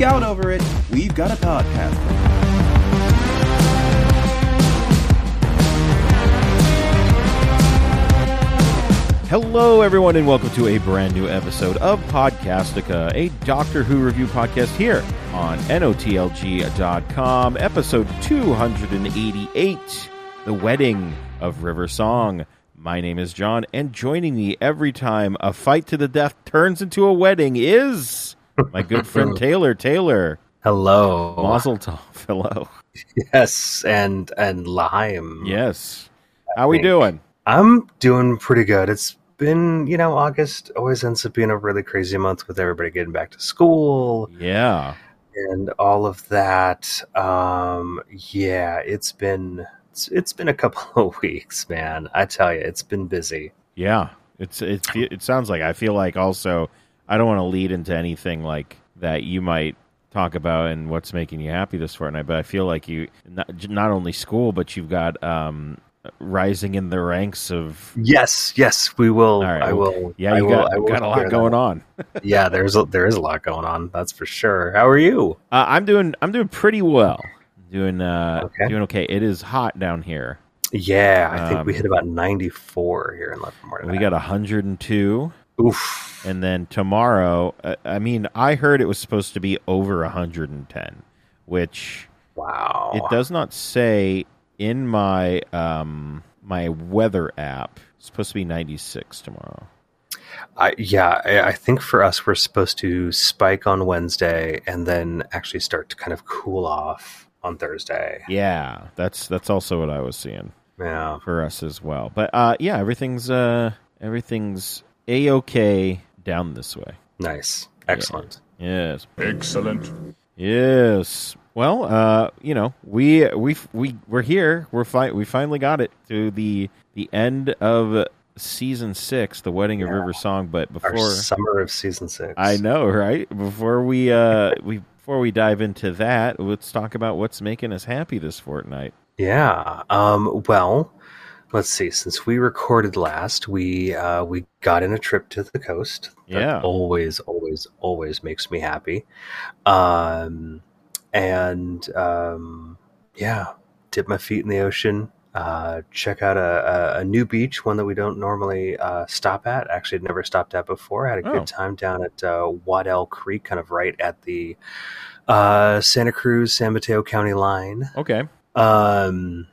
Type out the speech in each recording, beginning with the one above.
geek out over it, we've got a podcast. Hello, everyone, and welcome to a brand new episode of Podcastica, a Doctor Who review podcast here on NOTLG.com, episode 288 The Wedding of River Song. My name is John, and joining me every time a fight to the death turns into a wedding is my good friend Taylor. Taylor, Hello. Mazel Tov. Hello. Yes, and and Lime. Yes. How we think. doing? I'm doing pretty good. It's been, you know, August always ends up being a really crazy month with everybody getting back to school Yeah. and all of that. Um yeah, it's been it's, it's been a couple of weeks, man. I tell you, it's been busy. Yeah, it's it's it sounds like I feel like also I don't want to lead into anything like that you might talk about and what's making you happy this fortnight, but I feel like you not, not only school but you've got um rising in the ranks of Yes, yes, we will. Right, I will. yeah I you will, got, I will got a lot going that. on. yeah, there's a, there is a lot going on. That's for sure. How are you? Uh, I'm doing I'm doing pretty well. Doing uh Okay. doing okay. It is hot down here. Yeah, I think we Um, hit about 94 here in Livermore. We got 102 Oof. and then tomorrow uh, I mean I heard it was supposed to be over 110, which Wow. It does not say in my um my weather app. It's supposed to be 96 tomorrow. I, yeah, I, I think for us, we're supposed to spike on Wednesday and then actually start to kind of cool off on Thursday. Yeah, that's that's also what I was seeing Yeah. for us as well. But uh yeah, everything's uh everything's a okay down this way. Nice. Excellent. Yes. Excellent. Yes. Well, uh, you know, we we we we're here. We're fi- we finally got it to the the end of season 6, The Wedding of Yeah. River Song, but Our before summer of season six. I know, right? Before we uh we before we dive into that, let's talk about what's making us happy this fortnight. Yeah. Um, well, let's see. Since we recorded last, we uh, we got in a trip to the coast. That Yeah. always, always, always makes me happy. Um, and um, yeah, dip my feet in the ocean. Uh, check out a, a, a new beach, one that we don't normally uh, stop at. Actually, I'd never stopped at before. had a Oh. good time down at uh, Waddell Creek, kind of right at the uh, Santa Cruz San Mateo County line Okay. um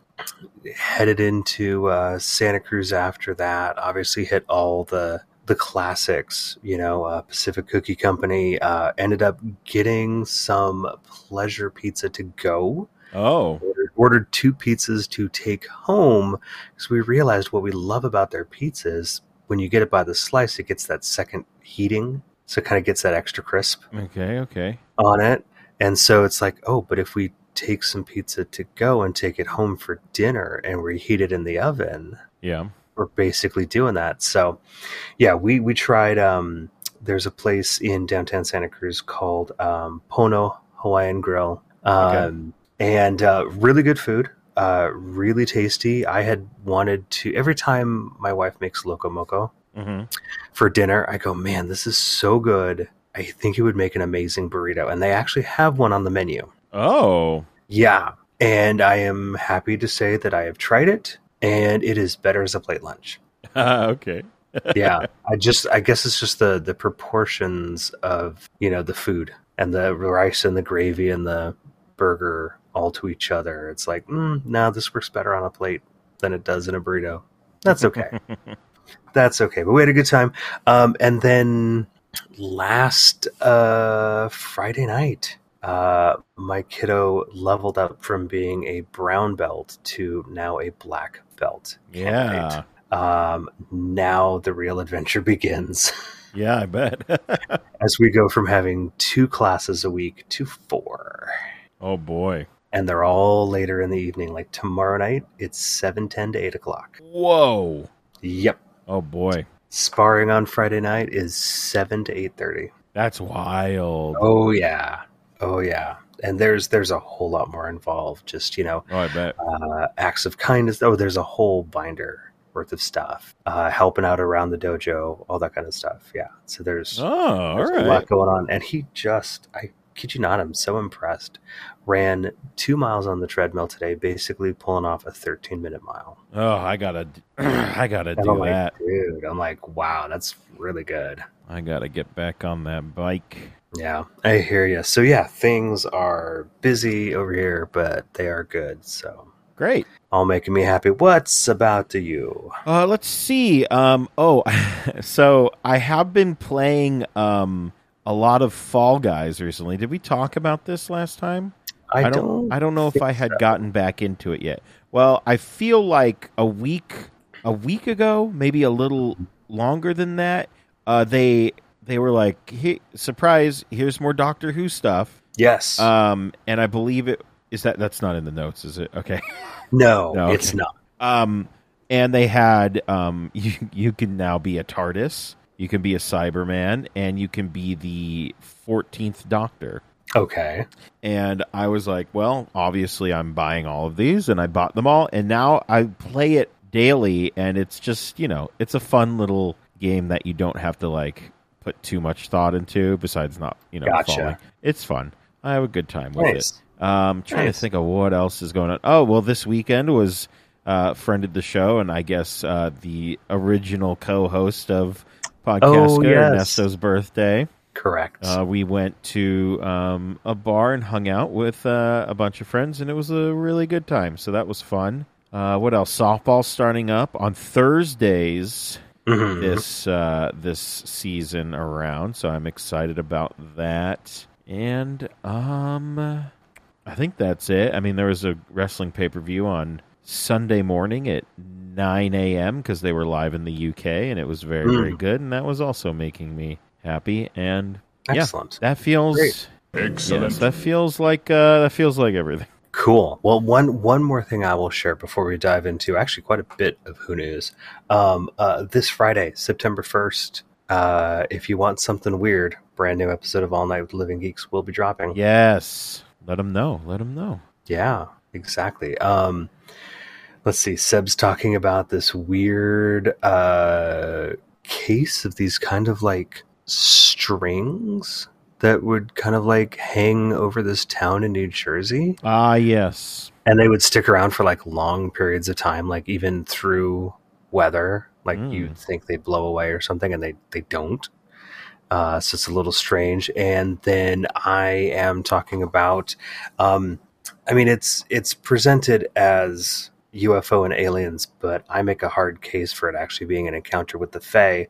headed into uh santa cruz after that obviously hit all the the classics you know uh, pacific cookie company uh ended up getting some pleasure pizza to go Oh. ordered, ordered two pizzas to take home because we realized what we love about their pizzas when you get it by the slice it gets that second heating so it kind of gets that extra crisp Okay, okay. on it. And so it's like, oh, but if we take some pizza to go and take it home for dinner and reheat it in the oven, Yeah. we're basically doing that. So yeah, we we tried um there's a place in downtown Santa Cruz called um Pono Hawaiian Grill. Um and uh really good food. Uh really tasty. I had wanted to every time my wife makes loco moco, Mhm. for dinner, I go, man, this is so good. I think it would make an amazing burrito. And they actually have one on the menu. Oh. Yeah. And I am happy to say that I have tried it and it is better as a plate lunch. okay. Yeah. I just, I guess it's just the, the proportions of, you know, the food and the rice and the gravy and the burger all to each other. It's like, mm, no, this works better on a plate than it does in a burrito. That's okay. That's okay. But we had a good time. Um, and then last uh, Friday night, uh, my kiddo leveled up from being a brown belt to now a black belt. Yeah. Um, now the real adventure begins Yeah, I bet. as we go from having two classes a week to four. oh boy. And they're all later in the evening. Like tomorrow night, it's seven ten to eight o'clock. Whoa. Yep. Oh boy. Sparring on Friday night is seven to eight thirty. That's wild. Oh yeah, oh yeah. And there's there's a whole lot more involved. Just you know, Oh, I bet. uh, acts of kindness. Oh, there's a whole binder worth of stuff, uh, helping out around the dojo, all that kind of stuff. Yeah. So there's, Oh, there's a lot going on. And he just, I kid you not, I'm so impressed. Ran two miles on the treadmill today, basically pulling off a 13 minute mile. Oh, I gotta, I gotta And do I'm like, that. dude, I'm like, wow, that's really good. I gotta get back on that bike. Yeah, I hear you. So yeah, things are busy over here, but they are good. So Great. all making me happy. What's about to you? Uh, let's see. Um, oh, so I have been playing um a lot of Fall Guys recently. Did we talk about this last time? I, don't. I don't know if I had so. gotten back into it yet. Well, I feel like a week, a week ago, maybe a little longer than that. Uh, they they were like, hey, "Surprise! Here's more Doctor Who stuff." Yes. Um, and I believe it is that that's not in the notes, is it? Okay. no, no, it's not. Um, and they had um, you you can now be a TARDIS, you can be a Cyberman, and you can be the fourteenth Doctor. Okay. And I was like, well, obviously I'm buying all of these, and I bought them all, and now I play it daily, and it's just you know it's a fun little game that you don't have to like put too much thought into. Besides not you know Gotcha. falling. It's fun. I have a good time with Nice. it. Um, trying Nice. to think of what else is going on. Oh well, this weekend was uh, friend of the show, and I guess uh, the original co-host of Podcast Oh, yes. Ernesto's birthday. Correct. Uh, we went to um, a bar and hung out with uh, a bunch of friends, and it was a really good time. So that was fun. Uh, what else? Softball starting up on Thursdays Mhm. this uh, this season around, so I'm excited about that. And um, I think that's it. I mean, there was a wrestling pay per view on Sunday morning at 9 a.m. because they were live in the UK, and it was very very Mm. good, and that was also making me happy. And Excellent. yeah, that feels Great. Excellent. yes, that feels like uh, that feels like everything. Cool. Well, one one more thing I will share before we dive into actually quite a bit of Who News. Um, uh, this Friday, September first. Uh, if you want something weird, brand new episode of All Night with Living Geeks will be dropping. Yes, let them know. Let them know. Yeah, exactly. Um, let's see. Seb's talking about this weird uh, case of these kind of like strings that would kind of like hang over this town in New Jersey, Ah, yes. and they would stick around for like long periods of time, like even through weather. Like Mm. you'd think they'd blow away or something, and they they don't. Uh, so it's a little strange. And then I am talking about, um, I mean, it's it's presented as UFO and aliens, but I make a hard case for it actually being an encounter with the Fae.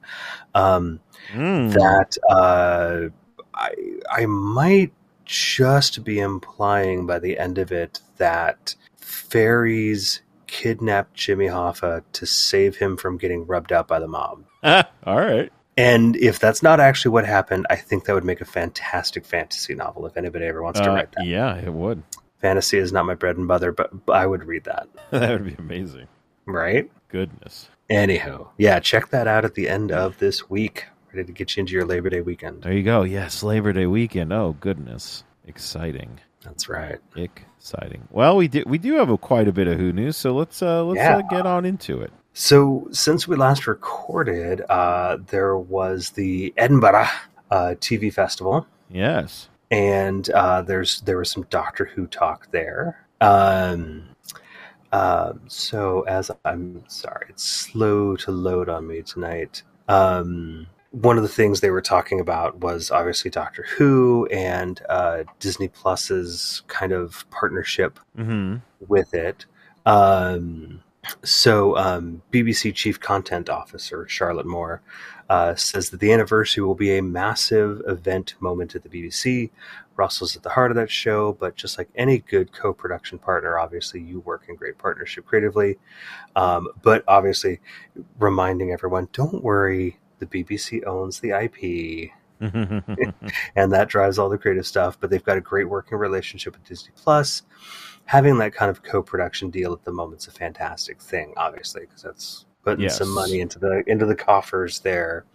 Um, Mm. that uh, I I might just be implying by the end of it that fairies kidnapped Jimmy Hoffa to save him from getting rubbed out by the mob. All right. And if that's not actually what happened, I think that would make a fantastic fantasy novel if anybody ever wants to Uh, write that. yeah, it would. Fantasy is not my bread and butter, but, but I would read that. that would be amazing. Right? Goodness. Anyhow, yeah, check that out at the end of this week. Ready to get you into your Labor Day weekend. There you go. Yes, Labor Day weekend. Oh goodness, exciting, That's right. exciting. Well, we do we do have a, quite a bit of Who news, so let's uh, let's Yeah. uh, get on into it. So, since we last recorded, uh, there was the Edinburgh uh, TV festival, Yes. and uh, there's there was some Doctor Who talk there. Um, um, so, as I'm sorry, it's slow to load on me tonight. Um, one of the things they were talking about was obviously Doctor Who and uh, Disney Plus's kind of partnership Mm-hmm. with it. Um, so, um, BBC Chief Content Officer Charlotte Moore uh, says that the anniversary will be a massive event moment at the BBC. Russell's at the heart of that show, but just like any good co production partner, obviously you work in great partnership creatively. Um, but obviously, reminding everyone don't worry, the BBC owns the IP and that drives all the creative stuff. But they've got a great working relationship with Disney Plus. Having that kind of co-production deal at the moment's a fantastic thing, obviously, because that's putting Yes. some money into the into the coffers there.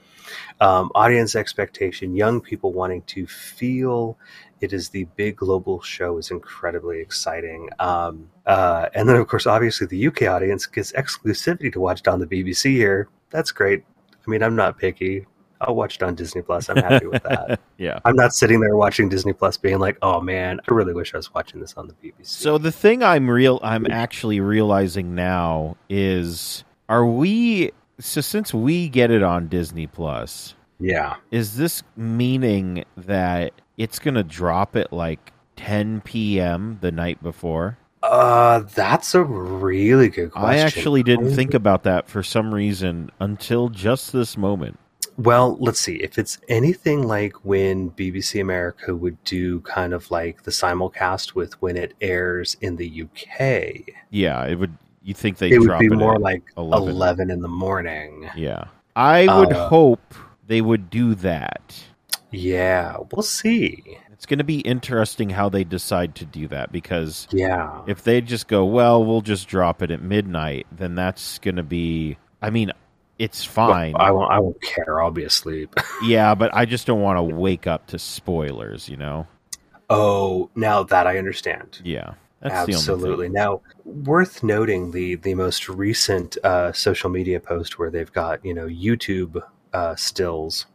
Um, audience expectation, young people wanting to feel It is the big global show is incredibly exciting. Um, uh, and then, of course, obviously, the UK audience gets exclusivity to watch it on the BBC here. That's great. I mean, I'm not picky. I'll watch it on Disney Plus. I'm happy with that. yeah. I'm not sitting there watching Disney Plus being like, "Oh man, I really wish I was watching this on the BBC." So the thing I'm real I'm actually realizing now is are we so since we get it on Disney Plus, yeah, is this meaning that it's going to drop at like 10 p.m. the night before? Uh, that's a really good question. I actually didn't think about that for some reason until just this moment. Well, let's see. If it's anything like when BBC America would do kind of like the simulcast with when it airs in the UK, Yeah, it would you think they it would be it more like 11. 11. in the morning. Yeah. I would Uh, hope they would do that. Yeah, we'll see. It's going to be interesting how they decide to do that because Yeah. if they just go, well, we'll just drop it at midnight, then that's going to be. I mean, it's fine. I won't. I won't care. I'll be asleep. yeah, but I just don't want to wake up to spoilers. You know? oh, now that I understand. Yeah, Absolutely. Now, worth noting the the most recent uh, social media post where they've got you know YouTube uh, stills.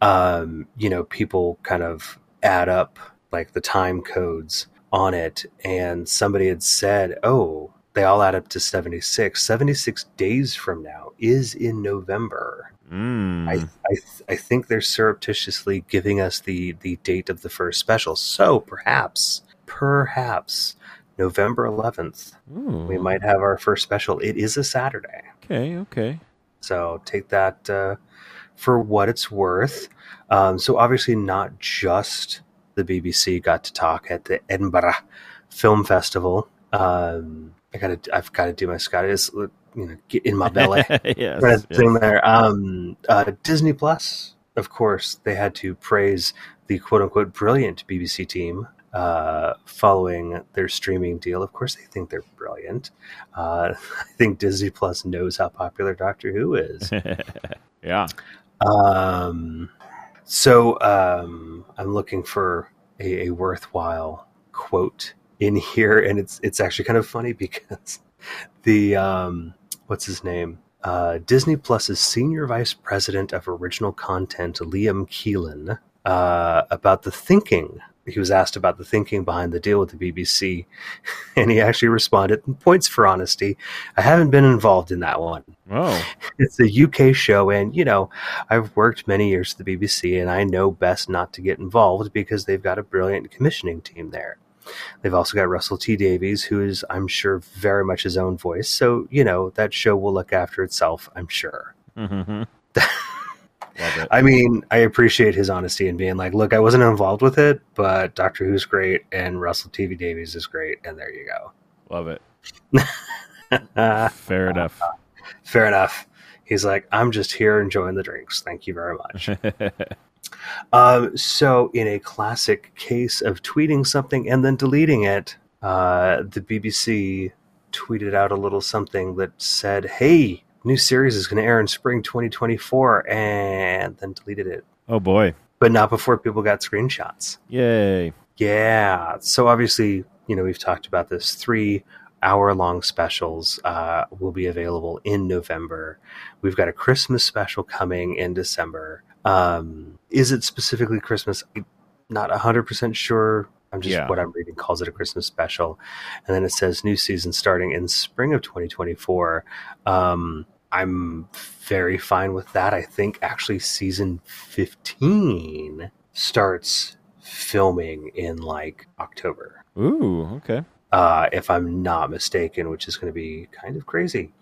Um, you know, people kind of add up like the time codes on it, and somebody had said, "Oh, they all add up to 76. 76 days from now is in November." Mm. I I, I think they're surreptitiously giving us the the date of the first special. So perhaps, perhaps November 11th, Ooh, we might have our first special. It is a Saturday, Okay, okay. so take that uh, for what it's worth. Um, so obviously, not just the BBC got to talk at the Edinburgh Film Festival. Um, I gotta, I've got to do my Scottish, you know, get in my belly. yes, Right yes. thing there. Um, uh, Disney Plus, of course, they had to praise the quote unquote brilliant BBC team uh, following their streaming deal. Of course, they think they're brilliant. Uh, I think Disney Plus knows how popular Doctor Who is. yeah. Um, so um, I'm looking for a, a worthwhile quote in here, and it's it's actually kind of funny because the um, what's his name? Uh, Disney Plus's senior vice president of original content, Liam Keelan, uh, about the thinking. He was asked about the thinking behind the deal with the BBC, and he actually responded, "Points for honesty. I haven't been involved in that one Oh, it's a UK show, and you know, I've worked many years at the BBC, and I know best not to get involved because they've got a brilliant commissioning team there. They've also got Russell T Davies, who is, I'm sure, very much his own voice. So you know that show will look after itself, I'm sure. Mhm. love it. I mean, I appreciate his honesty and being like, "Look, I wasn't involved with it, but Doctor Who's great, and Russell T V Davies is great, and there you go. Love it. Fair enough. Fair enough. He's like, "I'm just here enjoying the drinks. Thank you very much." Um, so, in a classic case of tweeting something and then deleting it, uh, the BBC tweeted out a little something that said, "Hey, new series is going to air in spring 2024," and then deleted it, oh boy. but not before people got screenshots. Yay. Yeah. So obviously, you know, we've talked about this. Three hour long specials uh, will be available in November. We've got a Christmas special coming in December. Um, is it specifically Christmas? I'm not 100% sure. I'm just Yeah. what I'm reading calls it a Christmas special. And then it says new season starting in spring of 2024. Um, I'm very fine with that. I think actually season 15 starts filming in like October, Ooh, okay. uh, if I'm not mistaken, which is going to be kind of crazy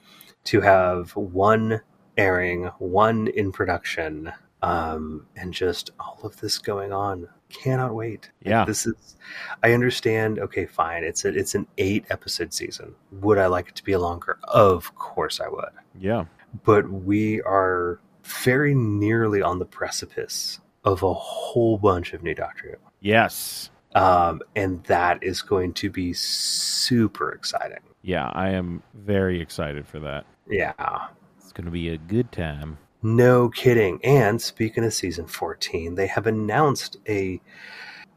to have one airing, one in production, um, and just all of this going on. Cannot wait. Like, Yeah. this is. I understand. Okay, fine. It's a, it's an eight episode season. Would I like it to be longer? Of course I would Yeah. but we are very nearly on the precipice of a whole bunch of new Doctor Who. Yes. Um, and that is going to be super exciting. Yeah, I am very excited for that. Yeah. It's going to be a good time. No kidding. And speaking of season 14, they have announced a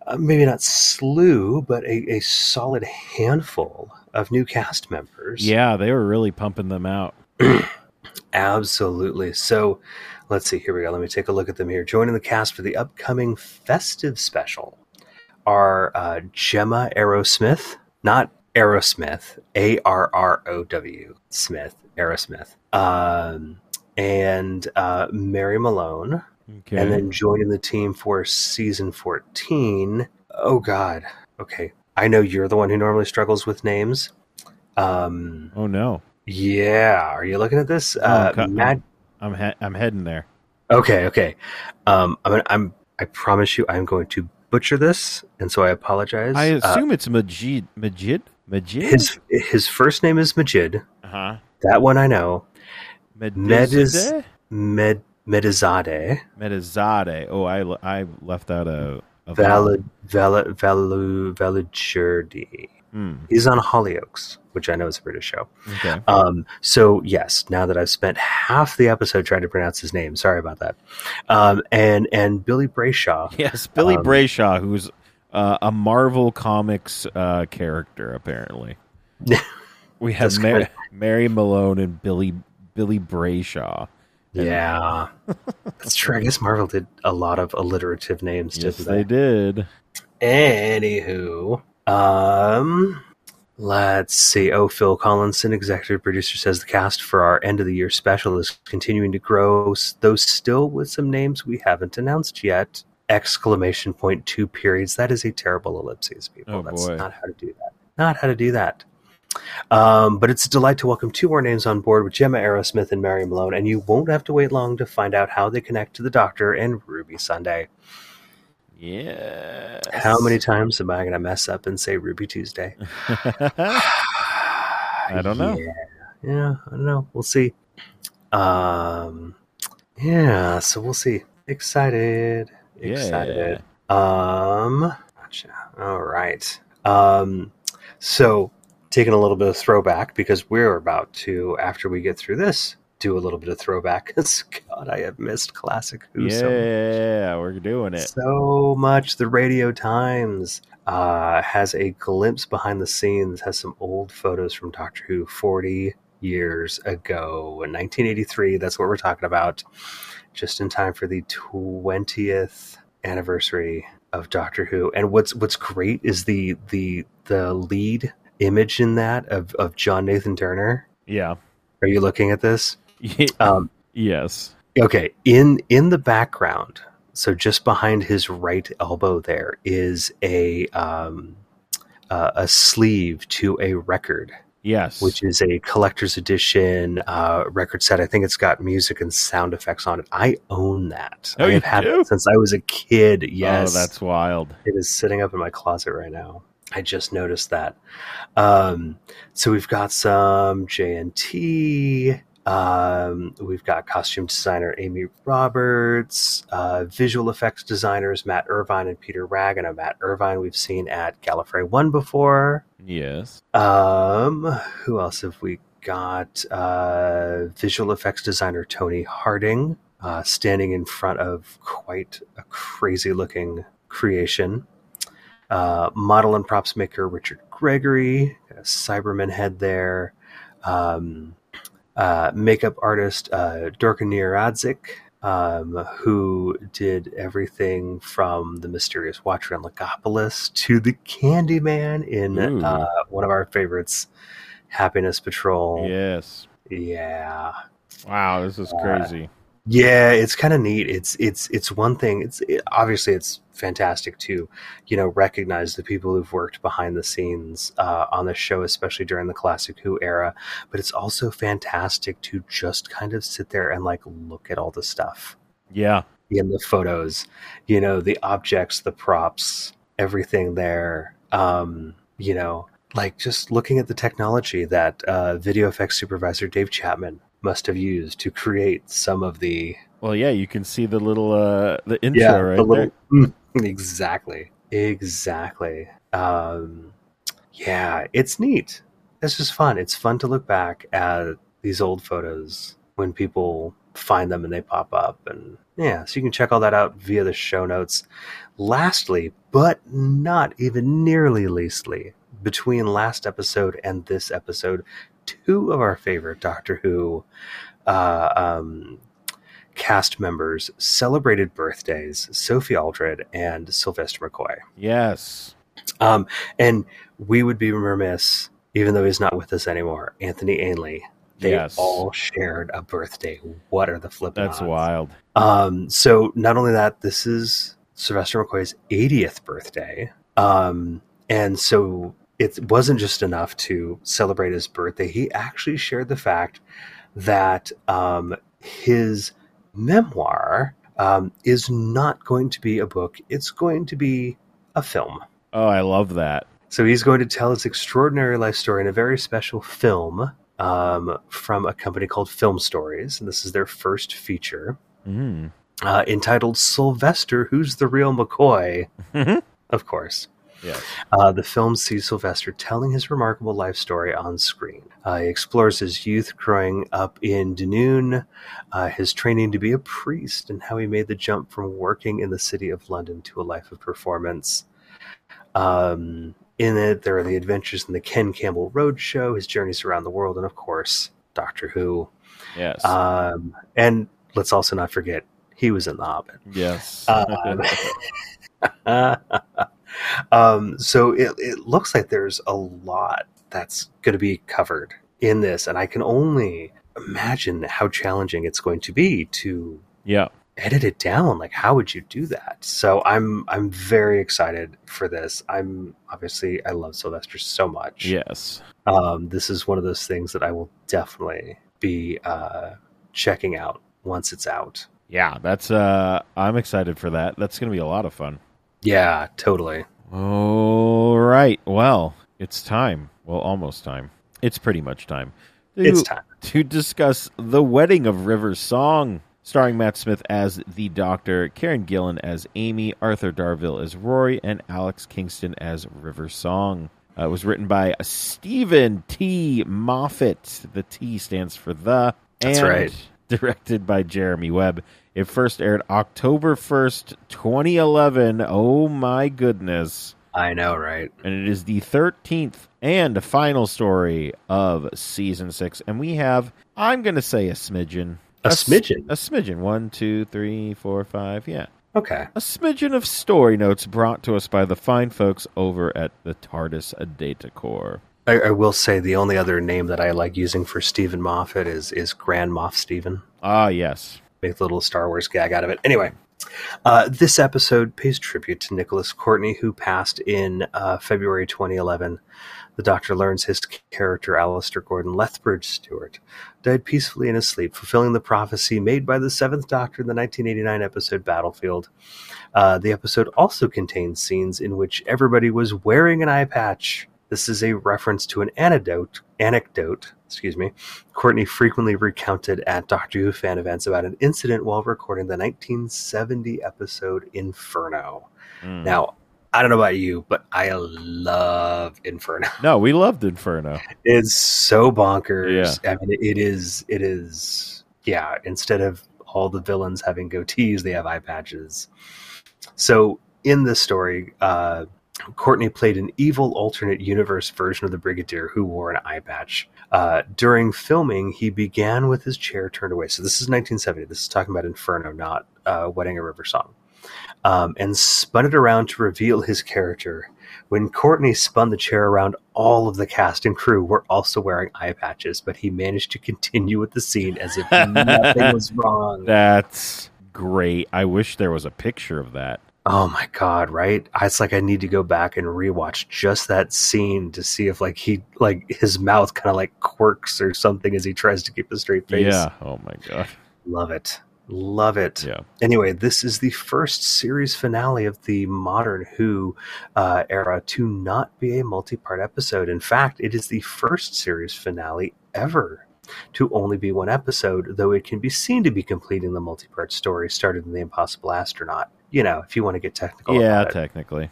uh, maybe not slew, but a, a solid handful of new cast members. Yeah, they were really pumping them out. Absolutely. So let's see. Here we go. Let me take a look at them here. Joining the cast for the upcoming festive special are uh, Gemma Aerosmith, not Aerosmith, A R R O W Smith, Arrowsmith, um, and uh, Mary Malone. Okay. And then joining the team for season 14. Oh, God. Okay. I know you're the one who normally struggles with names. Um, oh no, yeah. Are you looking at this? Uh, cut- Matt. I'm he- I'm heading there. Okay. Okay. Um, I'm, I'm, I promise you, I'm going to butcher this. And so I apologize. I Uh, assume it's Majid. Majid. Majid. his, his first name is Majid. uh huh. That one I know. Medizade. Med, Medizade. Medizade. Oh, I I left out a. a Valid, valid, valu, Validjurdi. Hmm, He's on Hollyoaks, which I know is a British show. okay. Um, so yes, now that I've spent half the episode trying to pronounce his name, sorry about that. Um, and and Billy Brayshaw, Yes, Billy um, Brayshaw, who's uh, a Marvel Comics uh, character, apparently. we have Mar- Mary Malone and Billy Billy Brayshaw. Yeah, that's true. I guess Marvel did a lot of alliterative names, Yes, didn't they did. Anywho, um, let's see. Oh, Phil Collinson, executive producer, says the cast for our end of the year special is continuing to grow, though still with some names we haven't announced yet. Exclamation point two periods. That is a terrible ellipses, people. Oh, That's boy. not how to do that. Not how to do that. Um, but it's a delight to welcome two more names on board with Gemma Arrowsmith and Mary Malone, and you won't have to wait long to find out how they connect to the Doctor and Ruby Sunday. Yeah. How many times am I going to mess up and say Ruby Tuesday? I don't know. Yeah, yeah, I don't know. We'll see. Um, yeah, so we'll see. Excited, excited. Um, gotcha. All right. Um, so taking a little bit of throwback because we're about to, after we get through this, do a little bit of throwback. God, I have missed classic Who so Yeah, we're doing it. so much. The Radio Times uh, has a glimpse behind the scenes, has some old photos from Doctor Who 40 years ago in 1983. That's what we're talking about. Just in time for the 20th anniversary of Doctor Who. And what's what's great is the the the lead image in that of, of John Nathan Turner. Yeah. Are you looking at this? Um, yes. Okay, in in the background, so just behind his right elbow, there is a um, uh, a sleeve to a record, Yes. which is a collector's edition uh, record set. I think it's got music and sound effects on it. I own that. Oh, I have had do? it since I was a kid. Yes, Oh, that's wild. it is sitting up in my closet right now. I just noticed that. Um, so we've got some JNT. Um, we've got costume designer Amy Roberts, uh, visual effects designers Matt Irvine and Peter Wragg. And a Matt Irvine we've seen at Gallifrey One before. Yes. Um, who else have we got? Uh, visual effects designer Tony Harding, uh, standing in front of quite a crazy looking creation. Uh, model and props maker Richard Gregory, a Cyberman head there. Um, uh, makeup artist uh, Dorka Nieradzik, um, who did everything from the mysterious Watcher in Logopolis to the Kandyman in uh, one of our favorites, Happiness Patrol. Yes. Yeah, Wow, this is Uh, crazy. Yeah, it's kind of neat. It's it's it's one thing. It's it, obviously it's fantastic to you know recognize the people who've worked behind the scenes uh, on the show, especially during the classic Who era. But it's also fantastic to just kind of sit there and like look at all the stuff Yeah. in the photos. You know, the objects, the props, everything there. Um, you know, like just looking at the technology that uh, video effects supervisor Dave Chapman must have used to create some of the Well, yeah, you can see the little uh the intro right the little, there. Mm, exactly, exactly. Um, yeah, it's neat. It's just fun. It's fun to look back at these old photos when people find them and they pop up. And yeah, so you can check all that out via the show notes. Lastly, but not even nearly leastly, between last episode and this episode, two of our favorite Doctor Who uh, um, cast members celebrated birthdays Sophie Aldred and Sylvester McCoy. Yes. Um, and we would be remiss, even though he's not with us anymore, Anthony Ainley. They Yes. all shared a birthday. What are the flipping That's odds? wild. Um, so not only that, this is Sylvester McCoy's 80th birthday. Um, and so it wasn't just enough to celebrate his birthday. He actually shared the fact that um, his memoir um, is not going to be a book. It's going to be a film. Oh, I love that. So he's going to tell his extraordinary life story in a very special film um, from a company called Film Stories. And this is their first feature Mm. uh, entitled Sylvester, Who's the Real McCoy? Of course. Yes. Uh, the film sees Sylvester telling his remarkable life story on screen. Uh, he explores his youth growing up in Dunoon, uh, his training to be a priest, and how he made the jump from working in the city of London to a life of performance. Um, in it, there are the adventures in the Ken Campbell Road Show, his journeys around the world, and of course, Doctor Who. Yes. Um, and let's also not forget, he was in The Hobbit. yes. Um, um, so it, it looks like there's a lot that's going to be covered in this, and I can only imagine how challenging it's going to be to yeah. edit it down. Like, how would you do that? So I'm I'm very excited for this. I'm obviously I love Sylvester so much. Yes. Um, this is one of those things that I will definitely be uh, checking out once it's out. Yeah. That's. Uh. I'm excited for that. That's gonna be a lot of fun. Yeah, totally. All right. Well, it's time. Well, almost time. It's pretty much time. To, It's time. to discuss the wedding of River's Song, starring Matt Smith as the Doctor, Karen Gillan as Amy, Arthur Darvill as Rory, and Alex Kingston as River Song. Uh, it was written by Steven T. Moffat. The T stands for the. That's and right. Directed by Jeremy Webb. It first aired October 1st, 2011. Oh my goodness. I know, right? And it is the 13th and final story of season six. And we have, I'm going to say a smidgen. a smidgen? A smidgen. One, two, three, four, five. Yeah. Okay. A smidgen of story notes brought to us by the fine folks over at the TARDIS Data Core. I, I will say the only other name that I like using for Steven Moffat is is Grand Moff Steven. Ah, yes. Make a little Star Wars gag out of it. Anyway, uh, this episode pays tribute to Nicholas Courtney, who passed in uh, February 2011. The Doctor learns his character, Alistair Gordon Lethbridge Stewart, died peacefully in his sleep, fulfilling the prophecy made by the Seventh Doctor in the 1989 episode Battlefield. Uh, the episode also contains scenes in which everybody was wearing an eye patch. This is a reference to an anecdote, anecdote, excuse me, Courtney frequently recounted at Doctor Who fan events about an incident while recording the 1970 episode Inferno. Mm. Now, I don't know about you, but I love Inferno. No, we loved Inferno. It's so bonkers. I mean, it is. It is. Yeah. Instead of all the villains having goatees, they have eye patches. So in this story, uh, Courtney played an evil alternate universe version of the Brigadier who wore an eye patch. Uh, during filming, he began with his chair turned away. So this is 1970. This is talking about Inferno, not uh, Wedding a River Song. Um, and spun it around to reveal his character. When Courtney spun the chair around, all of the cast and crew were also wearing eye patches, but he managed to continue with the scene as if nothing was wrong. That's great. I wish there was a picture of that. Oh my god, right? It's like I need to go back and rewatch just that scene to see if like he like his mouth kind of like quirks or something as he tries to keep a straight face. Yeah. Oh my god. Love it. Love it. Yeah. Anyway, this is the first series finale of the modern Who uh, era to not be a multi part episode. In fact, it is the first series finale ever to only be one episode, though it can be seen to be completing the multi part story started in The Impossible Astronaut. You know, if you want to get technical yeah, about it. technically.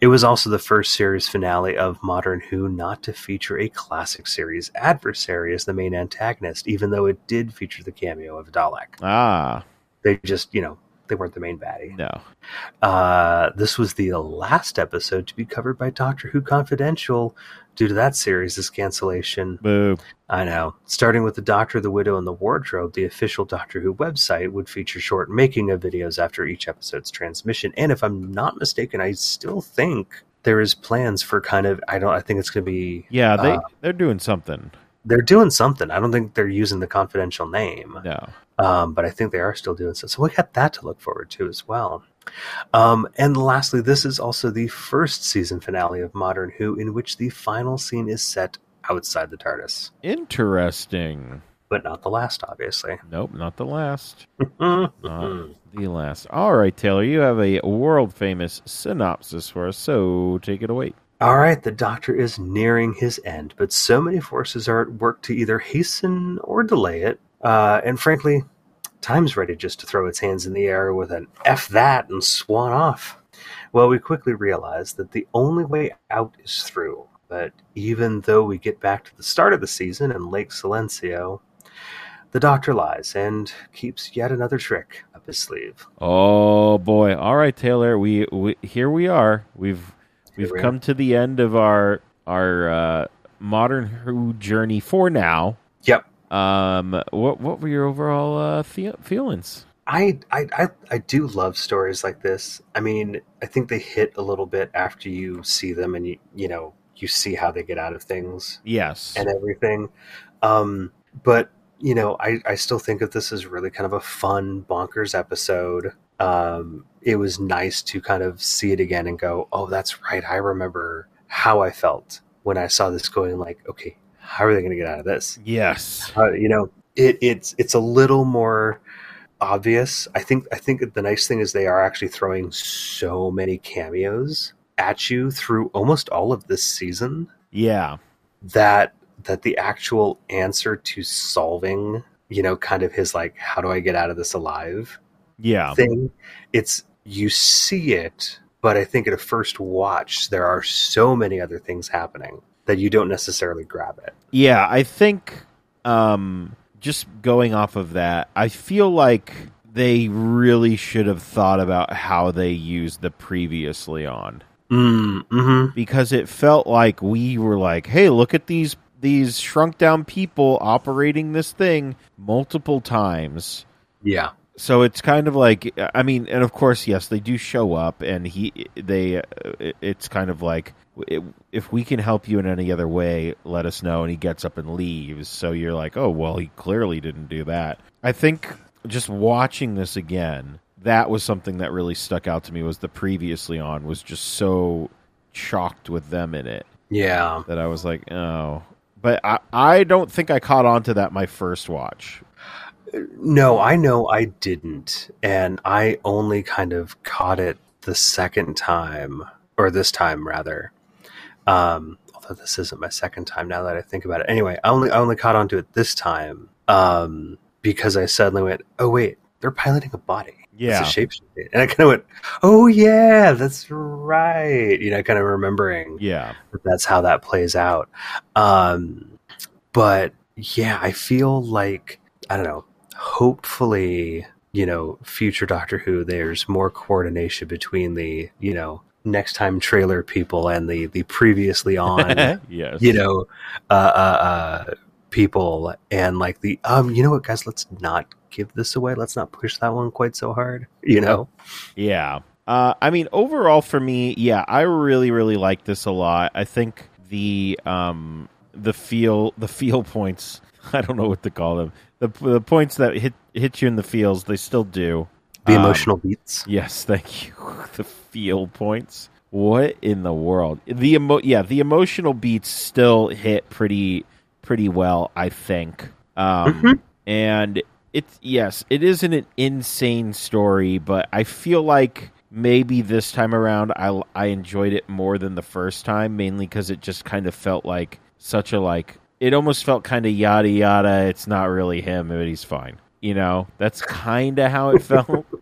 It was also the first series finale of Modern Who not to feature a classic series adversary as the main antagonist, even though it did feature the cameo of Dalek. Ah, They just, you know, they weren't the main baddie. no. Uh, this was the last episode to be covered by Doctor Who Confidential due to that series' cancellation. Boo. I know. Starting with The Doctor, the Widow, and the Wardrobe, the official Doctor Who website would feature short making of videos after each episode's transmission. And if I'm not mistaken, I still think there is plans for kind of I don't I think it's going to be Yeah, they Uh, they're doing something. they're doing something. I don't think they're using the confidential name. No. Um, but I think they are still doing so. So we got that to look forward to as well. Um, and lastly, this is also the first season finale of Modern Who, in which the final scene is set outside the TARDIS, Interesting. but not the last, obviously. Nope, not the last. Not the last. All right, Taylor, you have a world famous synopsis for us, so take it away. All right, the Doctor is nearing his end, but so many forces are at work to either hasten or delay it. Uh, and frankly, time's ready just to throw its hands in the air with an F that and swan off. Well, we quickly realize that the only way out is through. But even though we get back to the start of the season in Lake Silencio, the Doctor lies and keeps yet another trick up his sleeve. Oh boy! All right, Taylor, we, we here we are. We've we've we are. come to the end of our our uh, modern Who journey for now. Yep. Um, what what were your overall uh, fe- feelings? I, I I I do love stories like this. I mean, I think they hit a little bit after you see them and you you know you see how they get out of things Yes. and everything. Um, but you know, I I still think that this is really kind of a fun bonkers episode. Um, it was nice to kind of see it again and go, oh, that's right. I remember how I felt when I saw this going. Like, okay, how are they going to get out of this? yes. uh, you know it, it's it's a little more obvious i think i think the nice thing is they are actually throwing so many cameos at you through almost all of this season Yeah. that that the actual answer to solving you know kind of his like how do i get out of this alive Yeah. thing it's you see it but i think at a first watch there are so many other things happening that you don't necessarily grab it. Yeah, I think um, just going off of that, I feel like they really should have thought about how they used the previously on. Mm, hmm because it felt like we were like, "Hey, look at these these shrunk down people operating this thing multiple times." yeah. So it's kind of like I mean, and of course, yes, they do show up, and he they uh, it's kind of like if we can help you in any other way, let us know. And he gets up and leaves. So you're like, oh well, he clearly didn't do that. I think just watching this again, that was something that really stuck out to me. Was the previously on was just so chocked with them in it yeah that I was like, oh. But I, I don't think I caught on to that my first watch. No, I know I didn't. And I only kind of caught it the second time, or this time rather. Um, although this isn't my second time now that I think about it. Anyway, I only I only caught on to it this time um, because I suddenly went, oh wait, they're piloting a body. Yeah. It's a shapeshifter. And I kind of went, oh yeah, that's right. You know, kind of remembering Yeah. that that's how that plays out. Um, but yeah, I feel like I don't know. Hopefully, you know, future Doctor Who, there's more coordination between the you know next time trailer people and the the previously on yes. you know uh, uh, uh, people and like the um you know what guys let's not give this away let's not push that one quite so hard you know Yeah. Uh, I mean, overall for me, yeah, I really, really like this a lot. I think the um, the feel the feel points. I don't know what to call them. The the points that hit hit you in the feels, they still do. The Um, emotional beats Yes, thank you. The feel points. What in the world? The emo- yeah, the emotional beats still hit pretty pretty well, I think. Um Mhm. and it's yes, it isn't an insane story, but I feel like maybe this time around I I enjoyed it more than the first time, mainly cuz it just kind of felt like such a like it almost felt kind of yada yada. It's not really him, but he's fine. You know, that's kind of how it felt.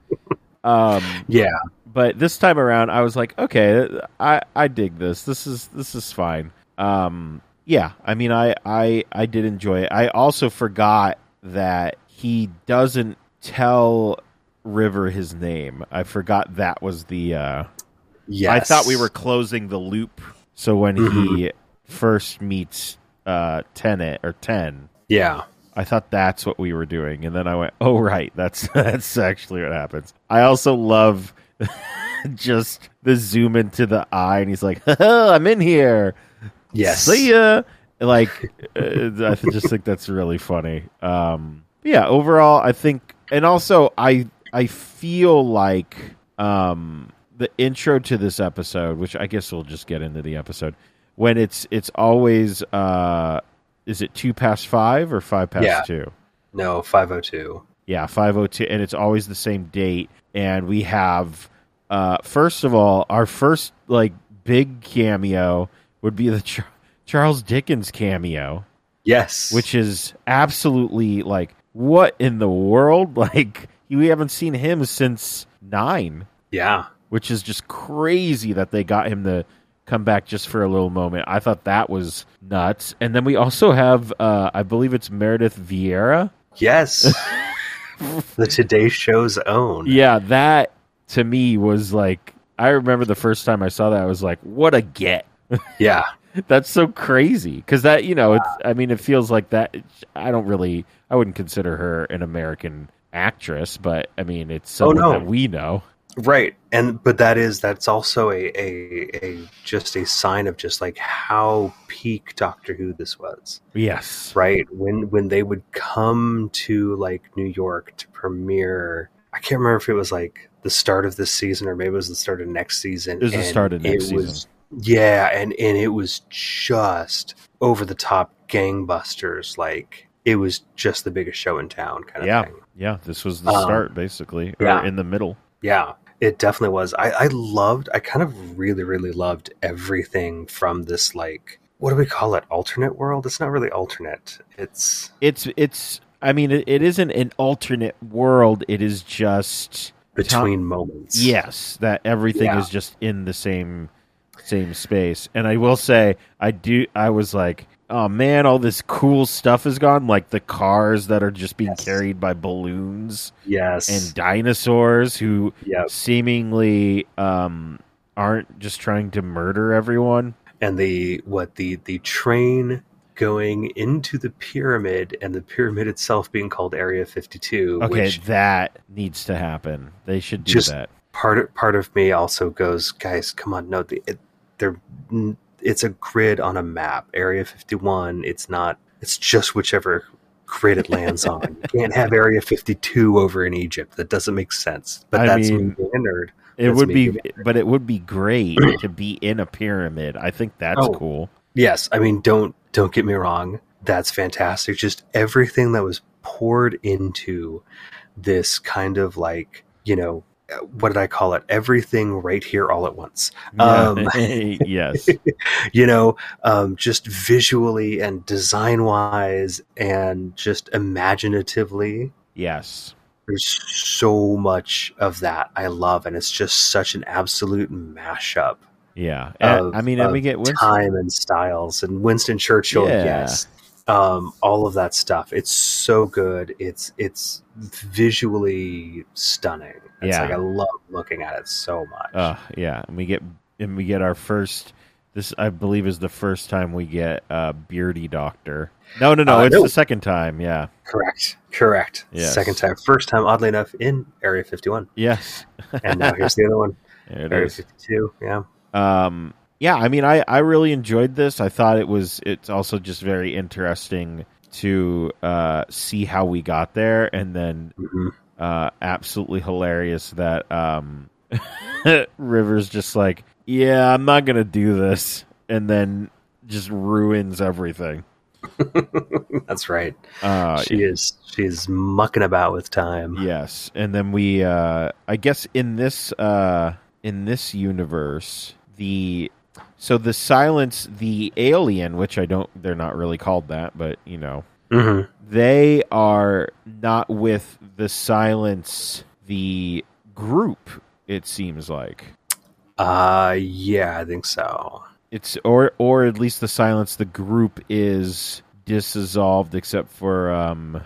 Um, yeah but this time around, I was like, okay, I I dig this. This is this is fine. Um, yeah, I mean, I I I did enjoy it. I also forgot that he doesn't tell River his name. I forgot that was the. Uh, Yes. I thought we were closing the loop. So when he first meets uh, Tennant or Ten, Yeah. I thought that's what we were doing, and then I went, "Oh, right, that's that's actually what happens." I also love just the zoom into the eye, and he's like, "I'm in here." Yes. See ya. Like, uh, I just think that's really funny. Um, yeah, overall, I think, and also, I I feel like um, the intro to this episode, which I guess we'll just get into the episode, when it's it's always uh, is it two past five or five past Yeah. two? No, 502. Yeah, 502 and it's always the same date and we have uh first of all our first like big cameo would be the Char- Charles Dickens cameo, Yes. which is absolutely like what in the world? Like we haven't seen him since 9, Yeah. which is just crazy that they got him to come back just for a little moment. I thought that was nuts. And then we also have uh I believe it's Meredith Vieira Yes. the Today Show's own. Yeah, that to me was like I remember the first time I saw that I was like, what a get. Yeah. That's so crazy cuz that, you know, it's I mean it feels like that I don't really I wouldn't consider her an American actress, but I mean it's Oh, someone no. that we know. Right. And but that is that's also a, a a just a sign of just like how peak Doctor Who this was. Yes. Right? When when they would come to like New York to premiere I can't remember if it was like the start of this season or maybe it was the start of next season. It was the start of next it was- Yeah, and and it was just over the top gangbusters. Like it was just the biggest show in town kind of Yeah. thing. Yeah, this was the Um, start basically yeah. or in the middle. Yeah, it definitely was. I, I loved, I kind of really, really loved everything from this, like, what do we call it? Alternate world? It's not really alternate. It's, It's it's I mean it, it isn't an alternate world, it is just between moments. Yes, that everything Yeah. is just in the same same space. And I will say, I do. I was like, oh man, all this cool stuff is gone. Like the cars that are just being Yes. carried by balloons Yes. and dinosaurs who Yep. seemingly um, aren't just trying to murder everyone. And the, what, the, the train going into the pyramid and the pyramid itself being called Area 52. Okay, Which that needs to happen. They should do Just- that. part of, part of me also goes, guys, come on. No, the, it, they're, it's a grid on a map. Area 51, it's not, it's just whichever grid it lands on. You can't have Area 52 over in Egypt. That doesn't make sense. But I that's mean, me nerd. It That's would be, but it would be great to be in a pyramid. I think that's Oh. cool. Yes, I mean, don't don't get me wrong. That's fantastic. Just everything that was poured into this kind of like, you know, what did I call it? Everything right here all at once. Um, yes. you know, um, just visually and design wise and just imaginatively. Yes. There's so much of that I love, and it's just such an absolute mashup Yeah. Of, I mean, and we get Winston. time and styles, and Winston Churchill, Yeah. yes, um, all of that stuff. It's so good. It's it's visually stunning. It's Yeah. like I love looking at it so much. Uh, yeah. And we get and we get our first. This I believe is the first time we get uh, Beardy Doctor. No, no, no. Uh, it's no. the second time. Yeah. correct, correct. Yes. Second time, first time, oddly enough, in Area 51, Yes. and now here's the other one, Area is. 52. Yeah, Um, yeah, I mean, I, I really enjoyed this. I thought it was. It's also just very interesting to uh, see how we got there, and then hmm uh, absolutely hilarious that um, Rivers just like, yeah, I'm not gonna do this, and then just ruins everything. that's right. Uh, she is she's mucking about with time. Yes, and then we, uh, I guess, in this uh, in this universe, the so the silence, the alien, which I don't, they're not really called that, but you know, hmm they are not with the silence, the group It seems like Uh, yeah, I think so. it's or or at least the silence. The group is dissolved except for um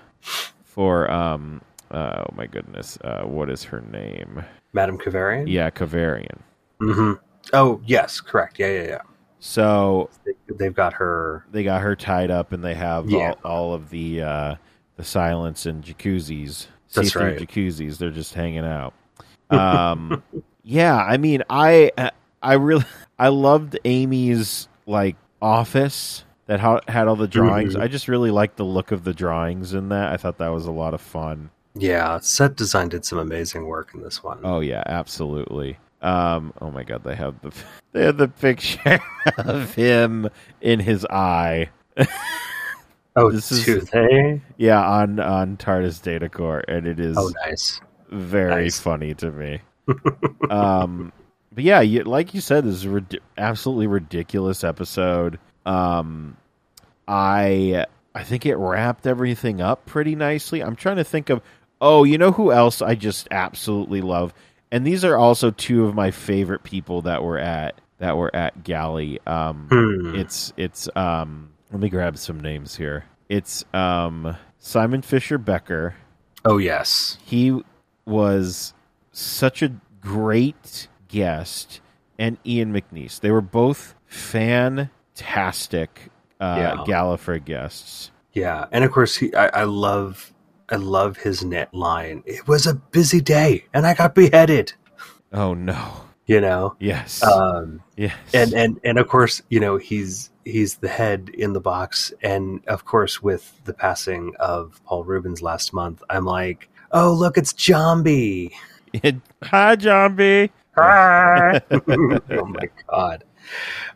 for um uh, oh my goodness uh what is her name? Madame Kovarian. Yeah, Kovarian. hmm Oh, yes, correct. Yeah, yeah, yeah. So They, they've got her. they got her tied up and they have Yeah. all, all of the uh the silence and jacuzzis That's right. jacuzzis they're just hanging out um yeah i mean i i really i loved amy's like office that ha- had all the drawings Mhm. i just really liked the look of the drawings in that i thought that was a lot of fun Yeah, set design did some amazing work in this one. oh yeah absolutely um oh my god they have the they have the picture of him in his eye oh, this is- do they? Yeah, on on TARDIS Data Core, and it is Oh, nice. very nice. funny to me. um, but yeah, you, like you said, this is a rid- absolutely ridiculous episode. Um, I I think it wrapped everything up pretty nicely. I'm trying to think of oh, you know who else I just absolutely love, and these are also two of my favorite people that were at that were at Galley. Um, Hmm. it's it's um let me grab some names here. It's um Simon Fisher Becker. Oh, yes. He was such a great guest and Ian McNeice. They were both fantastic uh Yeah. Gallifrey guests. Yeah, and of course, he, I, I love, I love his net line. It was a busy day, and I got beheaded. Oh no. You know, Yes. um, yes. and and and of course, you know, he's he's the head in the box, and of course, with the passing of Paul Reubens last month, I'm like, oh look, it's Jambi. Hi, B. Hi. oh my god.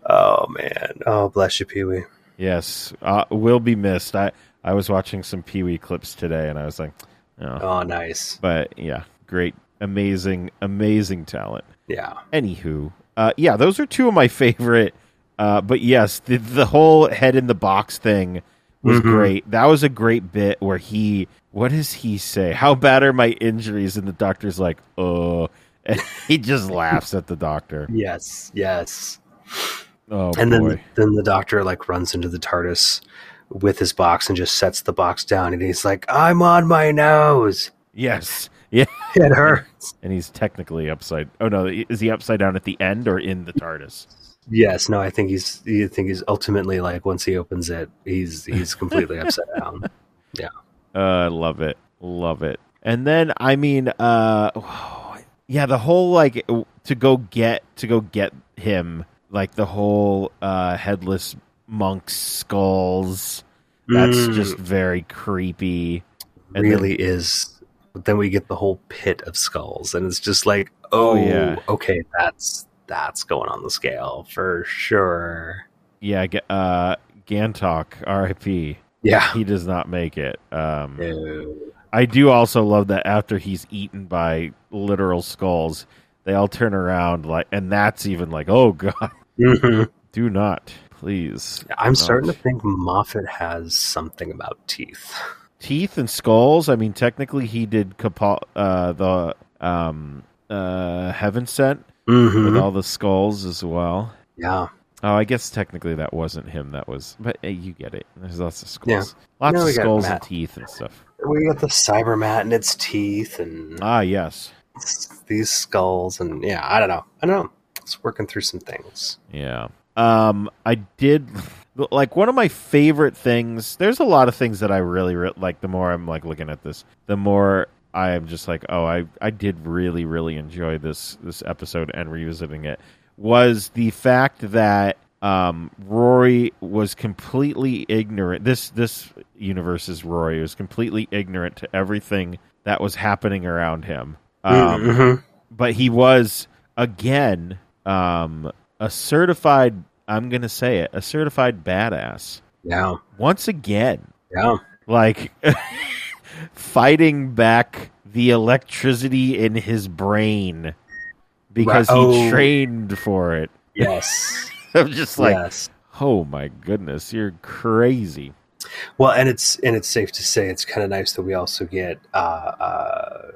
Oh man. Oh bless you, Pee Wee. Yes. Uh, will be missed. I I was watching some Pee Wee clips today and I was like, oh. Oh nice. But yeah, great, amazing, amazing talent. Yeah. Anywho, uh, yeah, those are two of my favorite. Uh, but yes, the the whole head in the box thing was Mhm. great. That was a great bit where he, what does he say? How bad are my injuries? And the doctor's like, oh, and he just laughs at the doctor. Yes. Yes. Oh and boy, then then the doctor like runs into the TARDIS with his box and just sets the box down and he's like, I'm on my nose. yes, yeah. It hurts. And he's technically upside. Oh no, is he upside down at the end or in the TARDIS? yes, no, I think he's I think he's ultimately like once he opens it, he's he's completely upside down. Yeah. Uh, I love it, love it. And then I mean, uh, yeah, the whole like to go get to go get him, like the whole uh headless monk skulls. That's Mm. just very creepy. And really is. But then we get the whole pit of skulls, and it's just like, oh, Oh, yeah. okay, that's that's going on the scale for sure. Yeah, uh, Gantok, R.I.P. Yeah. He does not make it. Um. I do also love that after he's eaten by literal skulls, they all turn around like, and that's even like, oh god, Mhm. do not, please. I'm starting to think Moffat has something about teeth. teeth and skulls. I mean, technically, he did Capal- uh, the um, uh, Heaven Sent Mm-hmm. with all the skulls as well. Yeah. Oh, I guess technically that wasn't him. That was, but hey, you get it. There's lots of skulls, Yeah. lots of skulls and teeth and stuff. We got the Cybermat and its teeth and Ah, yes, these skulls and yeah, I don't know. I don't know. It's working through some things. yeah. Um, I did like one of my favorite things. There's a lot of things that I really re- like. The more I'm like looking at this, the more I am just like, oh, I I did really really enjoy this this episode and revisiting it was the fact that um, Rory was completely ignorant. This this universe's Rory was completely ignorant to everything that was happening around him. Um, Mhm. but he was again um, a certified. I'm gonna say it, a certified badass. Yeah. Once again, Yeah. like fighting back the electricity in his brain because Right. he Oh. trained for it. Yes. I'm just like, yes. oh my goodness, you're crazy. Well, and it's and it's safe to say it's kind of nice that we also get uh, uh,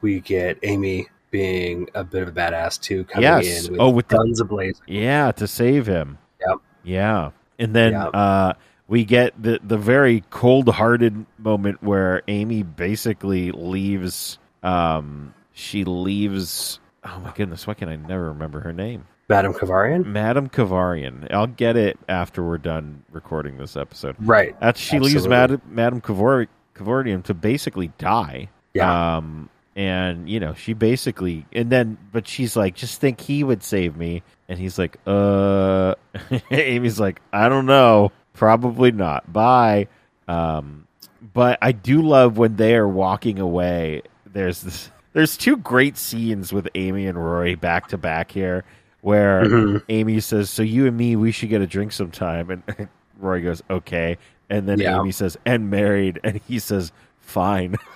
we get Amy being a bit of a badass too, coming Yes. in with Oh, with the- guns ablaze. Yeah, to save him. Yep. Yeah. And then Yep. uh, we get the, the very cold hearted moment where Amy basically leaves. Um, she leaves. Oh my goodness, why can I never remember her name? Madame Kovarian, Madame Kovarian. I'll get it after we're done recording this episode. right? That's she leaves Absolutely. Madame Madame Kavar- Kovarian to basically die. Yeah, Um, and you know, she basically, and then, but she's like, just think he would save me, and he's like, uh, Amy's like, I don't know, probably not. Bye. Um, but I do love when they are walking away. There's this. There's two great scenes with Amy and Rory back to back here, where. Amy says, "So you and me, we should get a drink sometime," and Rory goes, "Okay," and then Yeah. Amy says, "And married," and he says, "Fine."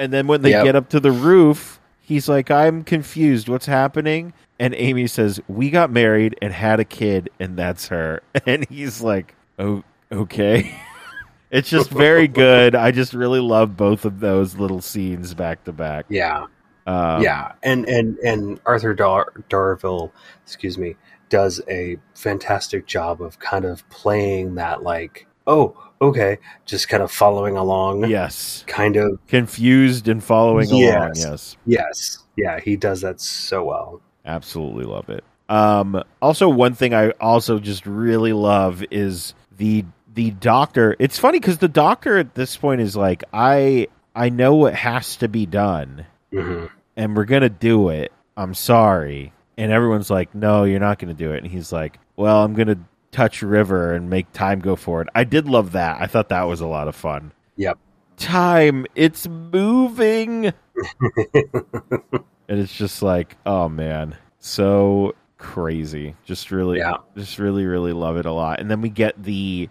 and then when they Yep. get up to the roof, he's like, "I'm confused. What's happening?" And Amy says, "We got married and had a kid, and that's her." And he's like, "Oh, okay." it's just very good. I just really love both of those little scenes back to back. yeah, Um, yeah. And and and Arthur Dar- Darvill, excuse me, does a fantastic job of kind of playing that like, oh, okay, just kind of following along. Yes. kind of. Confused and following along. Yes. Yes. Yes, yeah, he does that so well. Absolutely love it. Um, also, one thing I also just really love is the the doctor. It's funny because the doctor at this point is like, I I know what has to be done, hmm and we're gonna do it. I'm sorry, and everyone's like, No, you're not gonna do it, and he's like, Well, I'm gonna touch River and make time go forward. I did love that. I thought that was a lot of fun. Yep. Time, it's moving. and it's just like oh man so crazy just really Yeah. just really really love it a lot and then we get the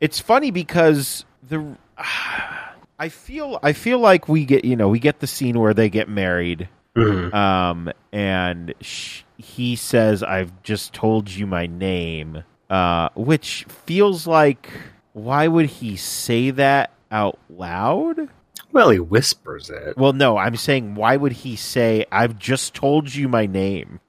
it's funny because the i feel i feel like we get you know we get the scene where they get married Mhm. um and sh- he says i've just told you my name uh which feels like why would he say that out loud Well, he whispers it. well, no, I'm saying why would he say I've just told you my name?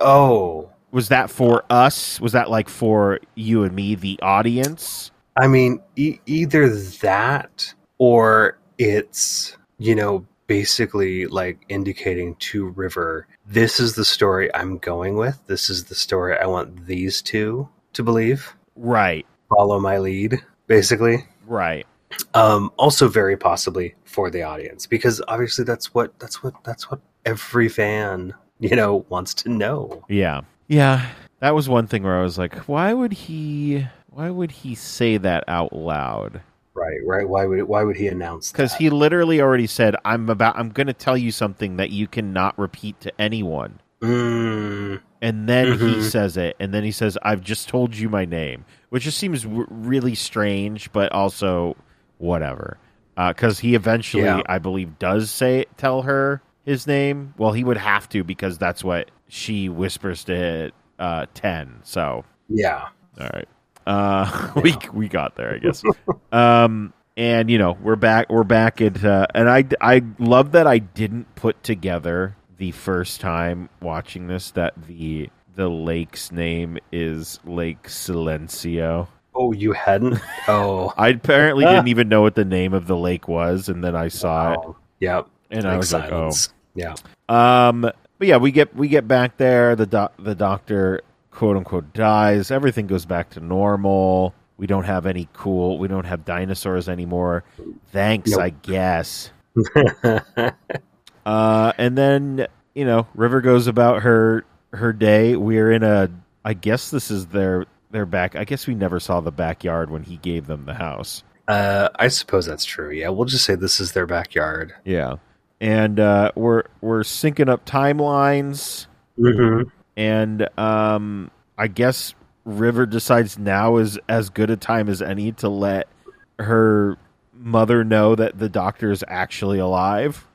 Oh, Was that for us? Was that like for you and me, the audience? I mean, e- either that or it's, you know, basically like indicating to River, this is the story I'm going with. This is the story I want these two to believe. Right, Follow my lead, basically. right. Um, also very possibly for the audience because obviously that's what that's what that's what every fan, you know, wants to know. Yeah. Yeah. That was one thing where I was like, why would he why would he say that out loud? Right, right. Why would why would he announce that? Cuz he literally already said I'm about I'm going to tell you something that you cannot repeat to anyone. Mm, and then he Mhm. says it, and then he says, "I've just told you my name," which just seems w- really strange, but also whatever. Because he eventually, Yeah. I believe, does say tell her his name. Well, he would have to because that's what she whispers to uh, Ten. So, yeah. all right, uh, we we got there, I guess. um, and you know, we're back. We're back at, uh, and I I love that I didn't put together the first time watching this that the the lake's name is Lake Silencio. Oh, you hadn't? Oh, I apparently didn't even know what the name of the lake was, and then I saw it. Yep. and I was silence. Like, "Oh." Yeah. Um, but yeah, we get we get back there. The doc, the doctor, quote unquote, dies. Everything goes back to normal. We don't have any cool. We don't have dinosaurs anymore. Thanks, Nope. I guess. Uh, and then you know, River goes about her her day. We're in a. I guess this is their their back. I guess we never saw the backyard when he gave them the house. uh, I suppose that's true. Yeah, we'll just say this is their backyard. Yeah, and uh, we're we're syncing up timelines, Mm-hmm. and um, I guess River decides now is as good a time as any to let her mother know that the doctor is actually alive.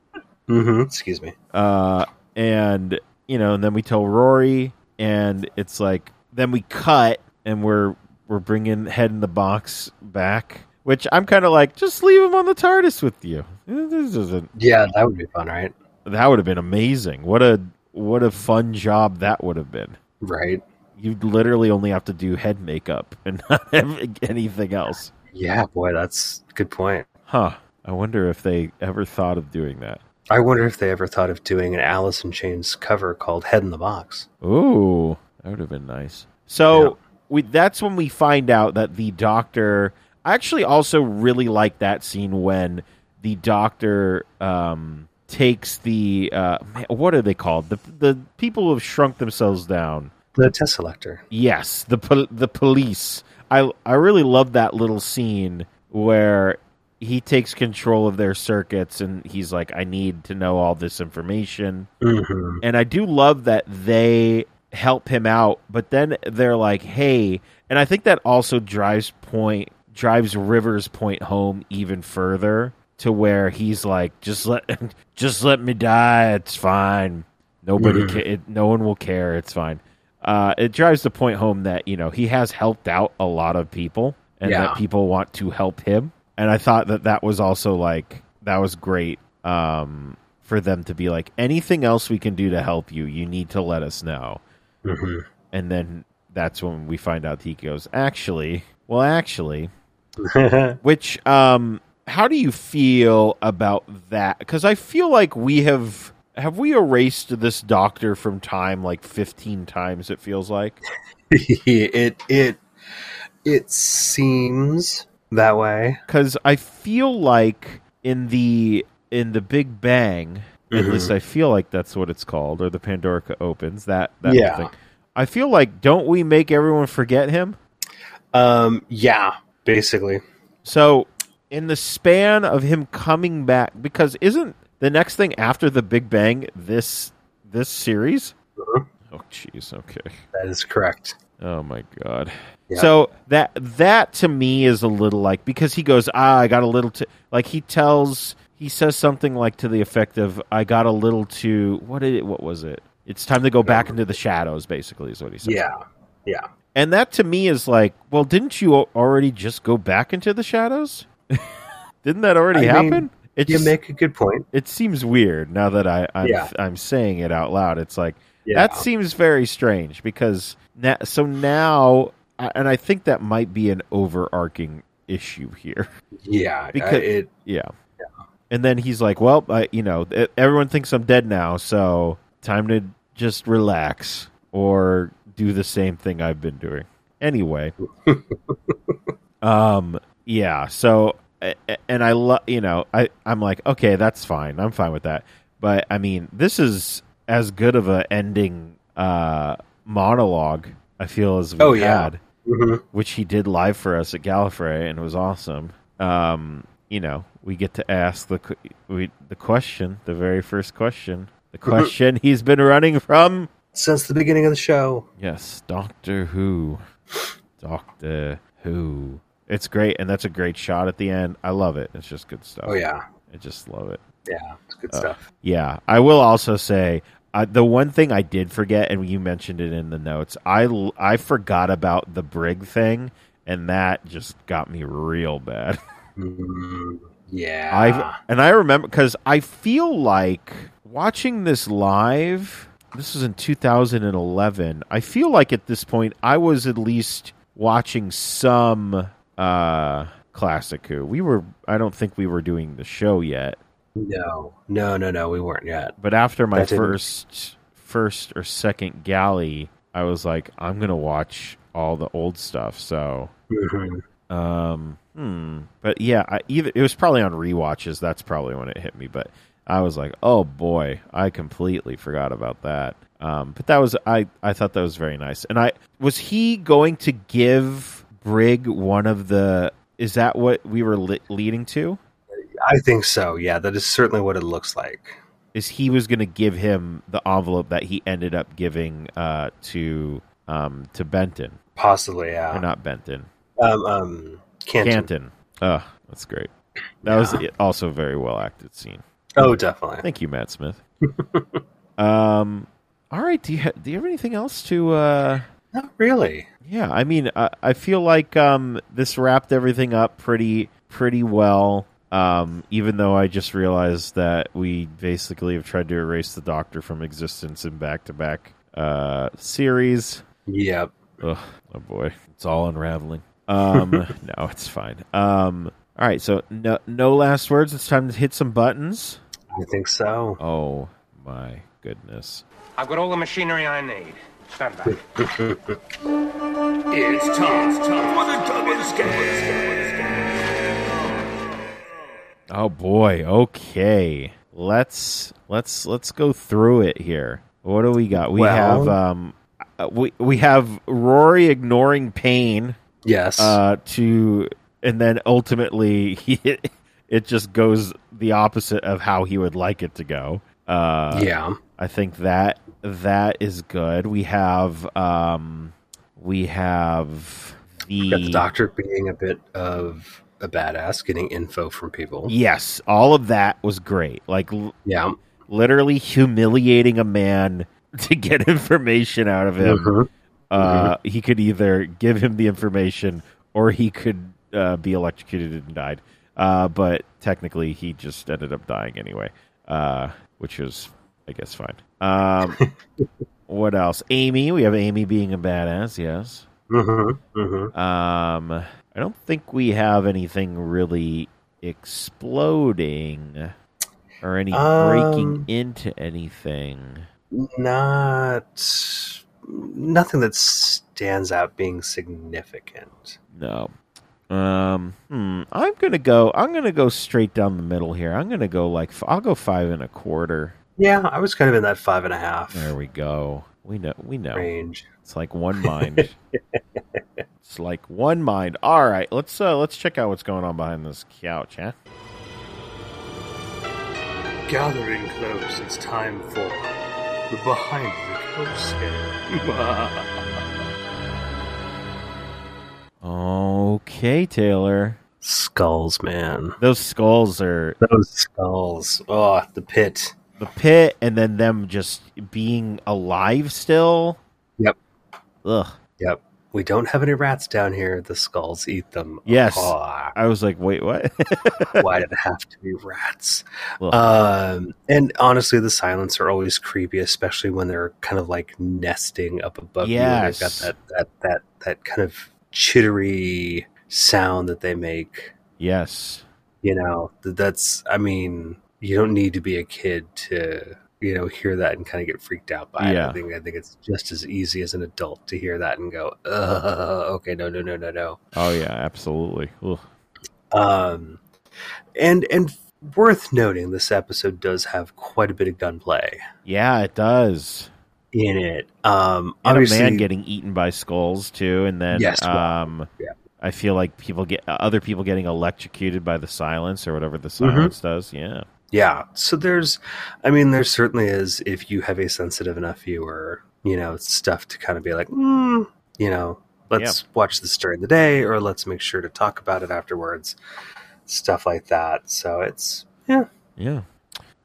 Mm-hmm. Excuse me. uh, and you know, and then we tell Rory, and it's like then we cut, and we're we're bringing head in the box back Which I'm kind of like, just leave him on the TARDIS with you. This isn't. Yeah, that would be fun, right? That would have been amazing. What a what a fun job that would have been. Right. You literally only have to do head makeup and not have anything else. Yeah, boy, that's a good point. Huh. I wonder if they ever thought of doing that. I wonder if they ever thought of doing an Alice in Chains cover called Head in the Box. Ooh, that would have been nice. So Yeah. we that's when we find out that the doctor. I actually also really like that scene when the doctor um, takes the uh, what are they called? The the people who have shrunk themselves down. The Teselecta. Yes, the pol- the police. I I really love that little scene where he takes control of their circuits and he's like, I need to know all this information. Mm-hmm. And I do love that they help him out, but then they're like, "Hey," and I think that also drives point drives Rivers point home even further to where he's like, "Just let just let me die. It's fine. Nobody Mhm. ca- it, no one will care. It's fine." Uh, it drives the point home that you know he has helped out a lot of people, and Yeah. that people want to help him. And I thought that that was also like that was great um, for them to be like anything else we can do to help you. You need to let us know. Mm-hmm. And then that's when we find out he goes actually, well, actually, which um, how do you feel about that? Because I feel like we have have we erased this doctor from time like fifteen times. It feels like. it it it seems that way. because I feel like in the in the Big Bang, at Mhm. least I feel like that's what it's called, or the Pandorica Opens. That that Yeah. thing. I feel like don't we make everyone forget him? Um, yeah, basically. So in the span of him coming back, because isn't the next thing after the Big Bang this this series? Mhm. Oh, jeez. Okay. That is correct. Oh my god. Yeah. So that that to me is a little like because he goes, ah, I got a little too like he tells he says something like to the effect of I got a little too what did it what was it? It's time to go back into the shadows, basically, is what he said. Yeah, yeah. And that to me is like, well, didn't you already just go back into the shadows? didn't that already I mean, You make a good point. it seems weird now that I I'm, Yeah. I'm saying it out loud. It's like Yeah. that seems very strange because na- so now, and I think that might be an overarching issue here. yeah, because- uh, it. Yeah. And then he's like, "Well, I, you know, everyone thinks I'm dead now, so time to just relax or do the same thing I've been doing." Anyway, um, yeah. So, and I love, you know, I I'm like, okay, that's fine. I'm fine with that. But I mean, this is as good of a ending uh monologue I feel as we Oh, yeah. had mhm. which he did live for us at Gallifrey, and it was awesome. Um, you know, we get to ask the we, the question, the very first question, the question he's been running from. Since the beginning of the show. Yes, Doctor Who, Doctor Who. It's great, and that's a great shot at the end. I love it. It's just good stuff. Oh yeah, I just love it. yeah. It's good Uh, stuff. Yeah, I will also say uh, the one thing I did forget, and you mentioned it in the notes. I I forgot about the brig thing, and that just got me real bad. Mm, yeah. I and I remember because I feel like watching this live. This was in 2011. I feel like at this point I was at least watching some uh classic Who. We were. I don't think we were doing the show yet. no, no, no, no. We weren't yet. But after my That didn't- first first or second galley, I was like, I'm gonna watch all the old stuff. So, Mhm. um, hmm. But yeah, I, either it was probably on rewatches. That's probably when it hit me. But I was like, oh boy, I completely forgot about that. Um, but that was I. I thought that was very nice. And I was he going to give Brig one of the. Is that what we were li- leading to? I think so. Yeah, that is certainly what it looks like. is he was going to give him the envelope that he ended up giving uh, to um, to Benton, Possibly, or yeah. not Benton, Um, um, Canton. Canton. Oh, that's great. That was also a very well acted scene. Oh, definitely. Thank you, Matt Smith. um, all right. Do you ha- do you have anything else to uh, Not really. Yeah, I mean, I, I feel like um, this wrapped everything up pretty pretty well. Um, even though I just realized that we basically have tried to erase the Doctor from existence in back to back series. Yep. Ugh, oh boy, it's all unraveling. Um, no, it's fine. Um, all right, so no no last words. It's time to hit some buttons. I think so. Oh my goodness. I've got all the machinery I need. Stand back. It's time, time for the double scan. Oh boy. Okay. Let's let's let's go through it here. What do we got? We Well- have um uh, we we have Rory ignoring pain Yes. uh to and then ultimately he it just goes the opposite of how he would like it to go. Uh yeah. I think that that is good. We have um we have the, the doctor being a bit of a badass, getting info from people. Yes, all of that was great. Like Yeah. literally humiliating a man to get information out of him. Mhm. Uh, he could either give him the information or he could uh, be electrocuted and died. Uh, but technically, he just ended up dying anyway, uh, which was, I guess, fine. Um, what else? Amy. We have Amy being a badass. Yes. Mhm. Mhm. Um, I don't think we have anything really exploding or any breaking Um, into anything. Not nothing that stands out being significant. No. Um, hmm, I'm gonna go. I'm gonna go straight down the middle here. I'm gonna go like I'll go five and a quarter. Yeah, I was kind of in that five and a half There we go. We know. We know. range. It's like one mind. it's like one mind. All right, let's uh let's check out what's going on behind this couch, huh? Gathering close, it's time for the behind the coast scan. Okay, Taylor. Skulls, man. Those skulls are Those skulls. Oh, the pit. The pit, and then them just being alive still. Yep. Ugh. Yep. We don't have any rats down here. The skulls eat them. Yes. I was like, wait, what? why did it have to be rats? Ugh. Um, and honestly, the silence are always creepy, especially when they're kind of like nesting up above you. and They've got that, that that that kind of chittery sound that they make. yes. You know, that's. I mean, you don't need to be a kid to you know hear that and kind of get freaked out by it. I think I think it's just as easy as an adult to hear that and go, okay, no, no, no, no, no. Oh yeah, absolutely. Ugh. Um, and and worth noting, this episode does have quite a bit of gunplay Yeah, it does. in it. Um, And a man getting eaten by skulls too, and then Yes, um, yeah. I feel like people get other people getting electrocuted by the silence or whatever the Mm-hmm. silence does. Yeah. Yeah. So there's, I mean, there certainly is. If you have a sensitive enough viewer, you know, stuff to kind of be like, mm, you know, let's watch this during the day, or let's make sure to talk about it afterwards. Stuff like that. So it's yeah. Yeah.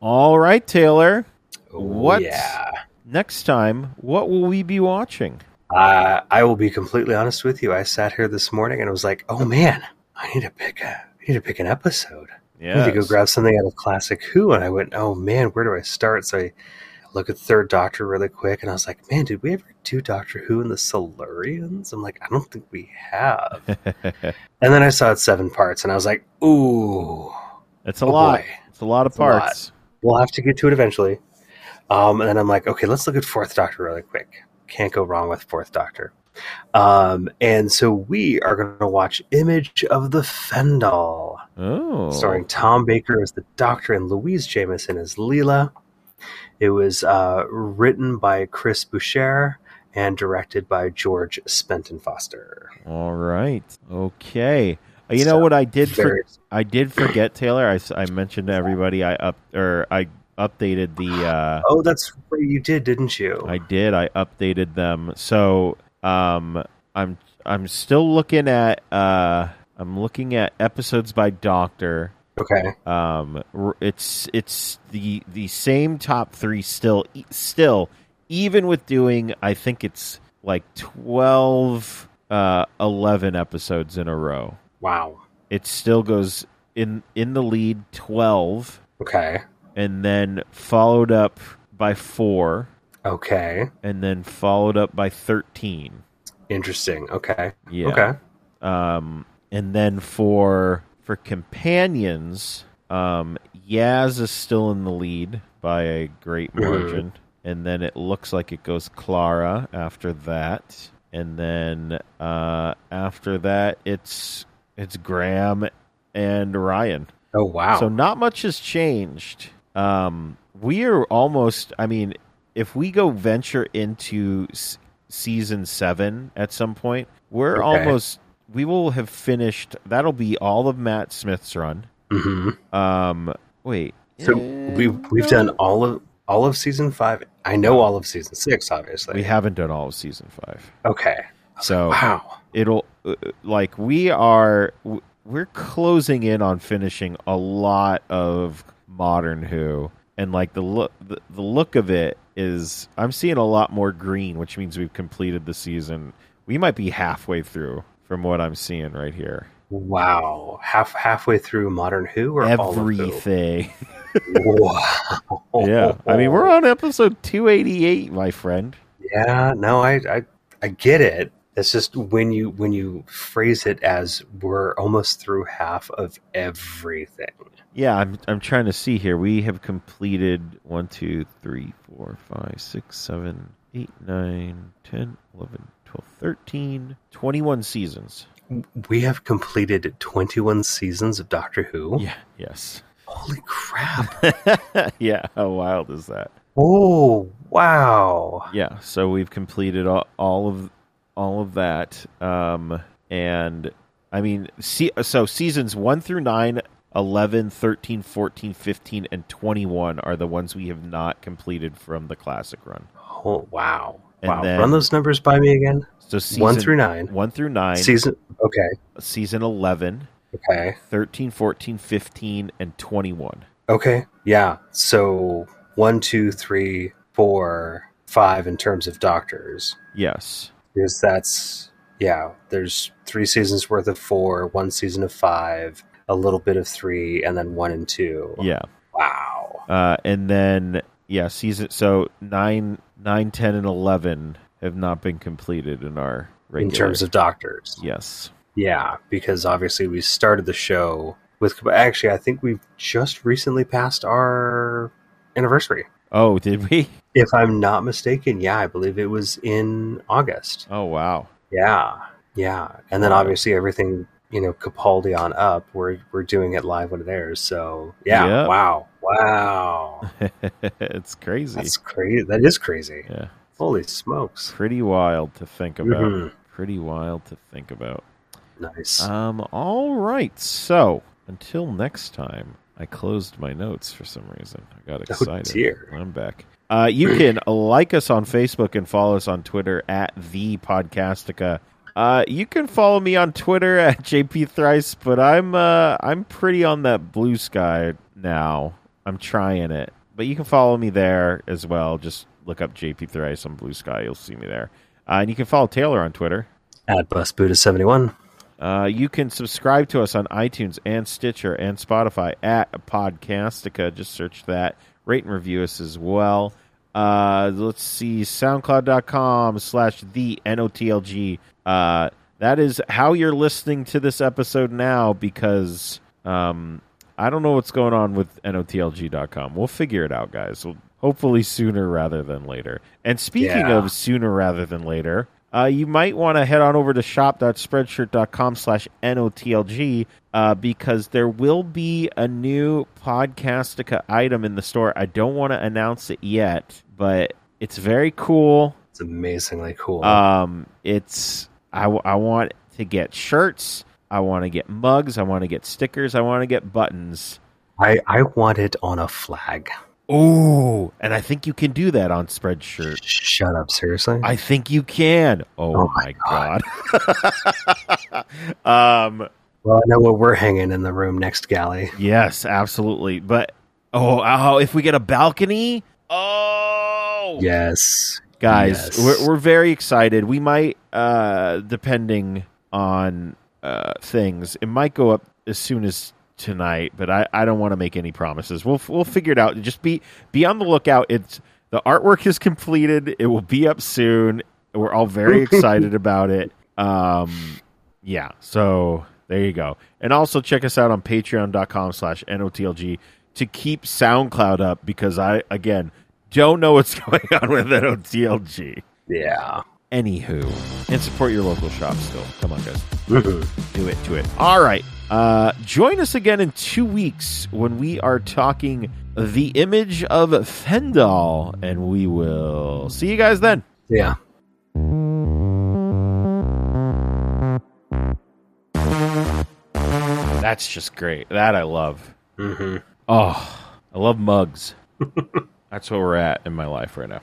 All right, Taylor. Oh, What? Yeah. Next time, what will we be watching? Uh, I will be completely honest with you. I sat here this morning and I was like, "Oh man, I need to pick a, I need to pick an episode. I need to go grab something out of Classic Who." And I went, "Oh man, where do I start?" So I look at Third Doctor really quick, and I was like, "Man, did we ever do Doctor Who and the Silurians?" I'm like, "I don't think we have." and then I saw it seven parts, and I was like, "Ooh, it's a Oh, lot. boy. It's a lot of It's a lot. parts. we'll have to get to it eventually." Um, and then I'm like, "Okay, let's look at Fourth Doctor really quick. Can't go wrong with Fourth Doctor." Um, and so we are going to watch Image of the Fendal, Oh. starring Tom Baker as the Doctor and Louise Jameson as Leela. It was uh, written by Chris Boucher and directed by George Spenton Foster. All right. Okay. You know what I did for, I did forget Taylor. I mentioned to everybody I up or I updated the uh oh, that's what you did, didn't you? I did. I updated them. So um, I'm I'm still looking at uh, I'm looking at episodes by Doctor. okay. Um, it's it's the the same top three still still even with doing I think it's like 12 uh 11 episodes in a row. Wow. It still goes in in the lead 12 Okay. and then followed up by 4 Okay. and then followed up by 13. Interesting. Okay. Yeah. Okay. Um, and then for for companions, um, Yaz is still in the lead by a great margin, and then it looks like it goes Clara after that, and then uh, after that it's it's Graham and Ryan. Oh wow. So not much has changed. Um, we are almost. I mean, if we go venture into s- season seven at some point, we're Okay. almost. We will have finished. That'll be all of Matt Smith's run. hmm Um, wait. So eh, we we've done all of all of season five. I know all of season six, obviously. We haven't done all of season five. Okay. So Wow. it'll uh, like we are we're closing in on finishing a lot of modern who and like the look the, the look of it is i'm seeing a lot more green which means we've completed the season we might be halfway through from what i'm seeing right here Wow. Half halfway through Modern Who or everything Wow. yeah i mean we're on episode 288 my friend Yeah, no, I, I I get it. It's just when you when you phrase it as we're almost through half of everything. Yeah, I'm I'm trying to see here. We have completed 1, 2, 3, 4, 5, 6, 7, 8, 9, 10, 11, 12, 13, 21 seasons. We have completed 21 seasons of Doctor Who. Yeah, yes. Holy crap. yeah, how wild is that? oh, wow. Yeah, so we've completed all, all of all of that um and I mean, see, so seasons 1 through 9 11, 13, 14, 15, and 21 are the ones we have not completed from the classic run. Oh, wow. And wow. then- Run those numbers by me again. So season, 1 through 9. 1 through 9, Season. Okay. season 11, Okay. 13, 14, 15, and 21. Okay. Yeah. So one, two, three, four, five in terms of doctors. Yes. because that's yeah there's three seasons worth of four one season of five a little bit of three and then one and two Yeah. wow Uh, and then, yeah, season, so 9, 9, 10, and 11 have not been completed in our regular. in terms of doctors Yes. yeah because obviously we started the show with actually i think we've just recently passed our anniversary Oh, did we? if i'm not mistaken yeah i believe it was in august Oh, wow. yeah yeah and then obviously everything you know capaldi on up we're we're doing it live when it airs so yeah Yep. wow wow it's crazy. That's crazy. That is crazy. Yeah. Holy smokes. Pretty wild to think about. Mhm. Pretty wild to think about. Nice. Um, all right. So until next time, I closed my notes for some reason. I got excited. Oh, dear. I'm back. Uh, you can like us on Facebook and follow us on Twitter at the Podcastica. Uh, you can follow me on Twitter at JP Thrice, but I'm uh, I'm pretty on that blue sky now. I'm trying it, but you can follow me there as well. Just look up JP Thrice on Blue Sky. You'll see me there. Uh, and you can follow Taylor on Twitter. At BusBuddha71. Uh, you can subscribe to us on iTunes and Stitcher and Spotify at Podcastica. Just search that. Rate and review us as well. Uh, let's see, soundcloud.com slash the N-O-T-L-G. Uh, that is how you're listening to this episode now because um, I don't know what's going on with NOTLG.com. We'll figure it out, guys. We'll, hopefully sooner rather than later. And speaking Yeah. of sooner rather than later, uh, you might want to head on over to shop.spreadshirt.com slash NOTLG uh, because there will be a new Podcastica item in the store. I don't want to announce it yet, but it's very cool. It's amazingly cool. Um, it's I, w- I want to get shirts. I want to get mugs. I want to get stickers. I want to get buttons. I, I want it on a flag. Ooh, and I think you can do that on Spreadshirt. Shut up, seriously? I think you can. Oh, Oh my my god. um, well, I know what we're hanging in the room next galley. yes, absolutely. But oh, oh, if we get a balcony, oh, Yes. Guys, Yes. we're, we're very excited. We might, uh, depending on uh, things, it might go up as soon as tonight. But I, I don't want to make any promises. We'll we'll figure it out. Just be be on the lookout. It's the artwork is completed. It will be up soon. We're all very excited about it. Um, yeah. So there you go. And also check us out on patreon.com slash NOTLG to keep SoundCloud up because I, again, don't know what's going on with that OTLG. Yeah. Anywho, and support your local shop still. Come on, guys. Do it, do it. All right. Uh, join us again in two weeks when we are talking the image of Fendahl, and we will see you guys then. Yeah. That's just great. That I love. hmm Oh, I love mugs. That's where we're at in my life right now.